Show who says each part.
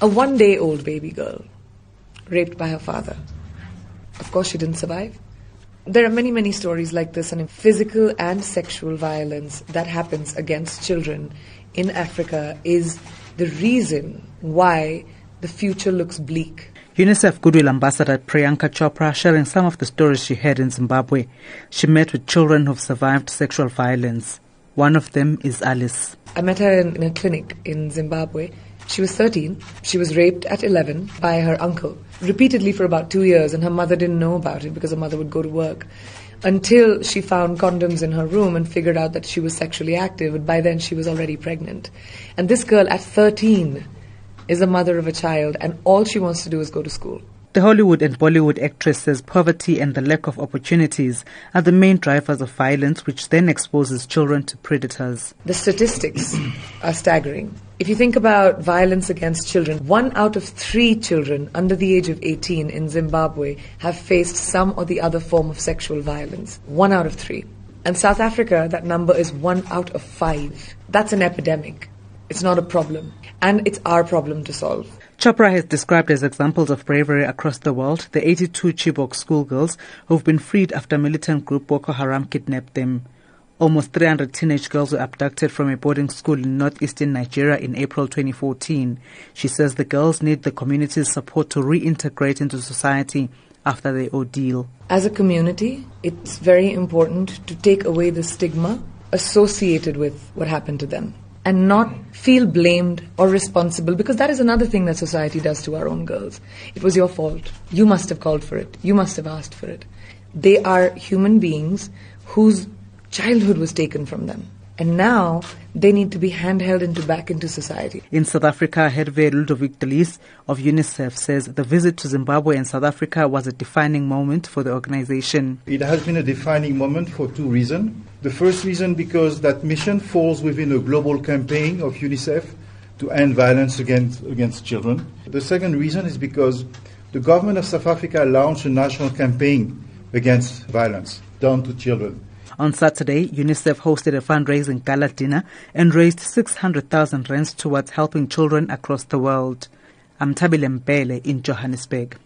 Speaker 1: A one day old baby girl raped by her father. Of course, she didn't survive. There are many, many stories like this, and physical and sexual violence that happens against children in Africa is the reason why the future looks bleak.
Speaker 2: UNICEF Goodwill Ambassador Priyanka Chopra sharing some of the stories she heard in Zimbabwe. She met with children who've survived sexual violence. One of them is Alice.
Speaker 1: I met her in, in a clinic in Zimbabwe. She was 13. She was raped at 11 by her uncle repeatedly for about two years, and her mother didn't know about it because her mother would go to work until she found condoms in her room and figured out that she was sexually active. But by then, she was already pregnant. And this girl at 13 is a mother of a child, and all she wants to do is go to school.
Speaker 2: The Hollywood and Bollywood actress says poverty and the lack of opportunities are the main drivers of violence, which then exposes children to predators.
Speaker 1: The statistics are staggering. If you think about violence against children, one out of three children under the age of 18 in Zimbabwe have faced some or the other form of sexual violence. One out of three. And South Africa, that number is one out of five. That's an epidemic. It's not a problem. And it's our problem to solve.
Speaker 2: Chopra has described as examples of bravery across the world the 82 Chibok schoolgirls who've been freed after militant group Boko Haram kidnapped them. Almost 300 teenage girls were abducted from a boarding school in northeastern Nigeria in April 2014. She says the girls need the community's support to reintegrate into society after the ordeal.
Speaker 1: As a community, it's very important to take away the stigma associated with what happened to them and not feel blamed or responsible because that is another thing that society does to our own girls. It was your fault. You must have called for it. You must have asked for it. They are human beings whose childhood was taken from them. And now they need to be handheld into back into society.
Speaker 2: In South Africa, Hervé Ludovic De Lys of UNICEF says the visit to Zimbabwe and South Africa was a defining moment for the organization.
Speaker 3: It has been a defining moment for two reasons. The first reason because that mission falls within a global campaign of UNICEF to end violence against, against children. The second reason is because the government of South Africa launched a national campaign against violence done to children.
Speaker 2: On Saturday, UNICEF hosted a fundraising gala dinner and raised 600,000 rands towards helping children across the world. I'm Thabile Mbhele in Johannesburg.